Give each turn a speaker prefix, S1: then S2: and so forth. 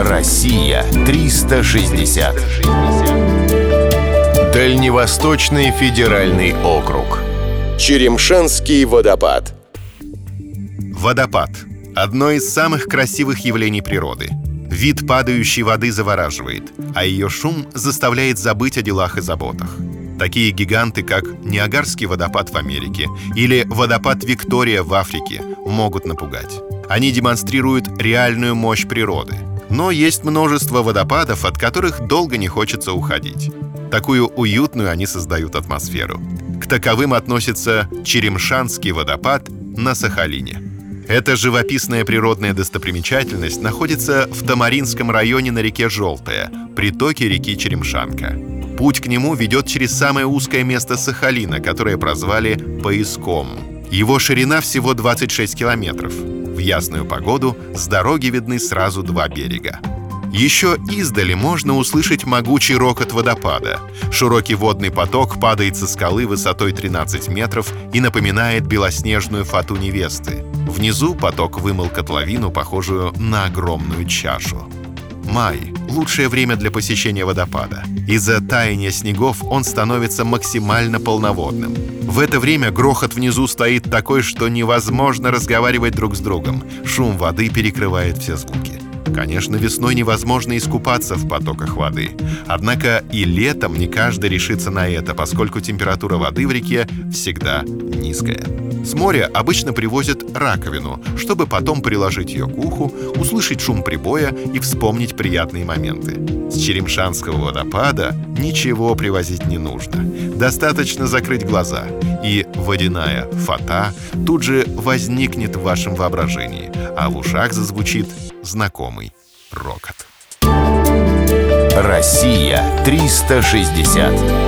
S1: Россия 360. Дальневосточный федеральный округ. Черемшанский водопад.
S2: Водопад – одно из самых красивых явлений природы. Вид падающей воды завораживает, а ее шум заставляет забыть о делах и заботах. Такие гиганты, как Ниагарский водопад в Америке или водопад Виктория в Африке, могут напугать. Они демонстрируют реальную мощь природы. Но есть множество водопадов, от которых долго не хочется уходить. Такую уютную они создают атмосферу. К таковым относится Черемшанский водопад на Сахалине. Эта живописная природная достопримечательность находится в Тамаринском районе на реке Желтая, притоке реки Черемшанка. Путь к нему ведет через самое узкое место Сахалина, которое прозвали «Поиском». Его ширина всего 26 километров. В ясную погоду с дороги видны сразу два берега. Еще издали можно услышать могучий рокот водопада. Широкий водный поток падает со скалы высотой 13 метров и напоминает белоснежную фату невесты. Внизу поток вымыл котловину, похожую на огромную чашу. Май – лучшее время для посещения водопада. Из-за таяния снегов он становится максимально полноводным. В это время грохот внизу стоит такой, что невозможно разговаривать друг с другом. Шум воды перекрывает все звуки. Конечно, весной невозможно искупаться в потоках воды. Однако и летом не каждый решится на это, поскольку температура воды в реке всегда низкая. С моря обычно привозят раковину, чтобы потом приложить ее к уху, услышать шум прибоя и вспомнить приятные моменты. С Черемшанского водопада ничего привозить не нужно. Достаточно закрыть глаза, и водяная фата тут же возникнет в вашем воображении, а в ушах зазвучит знакомый рокот.
S1: Россия 360.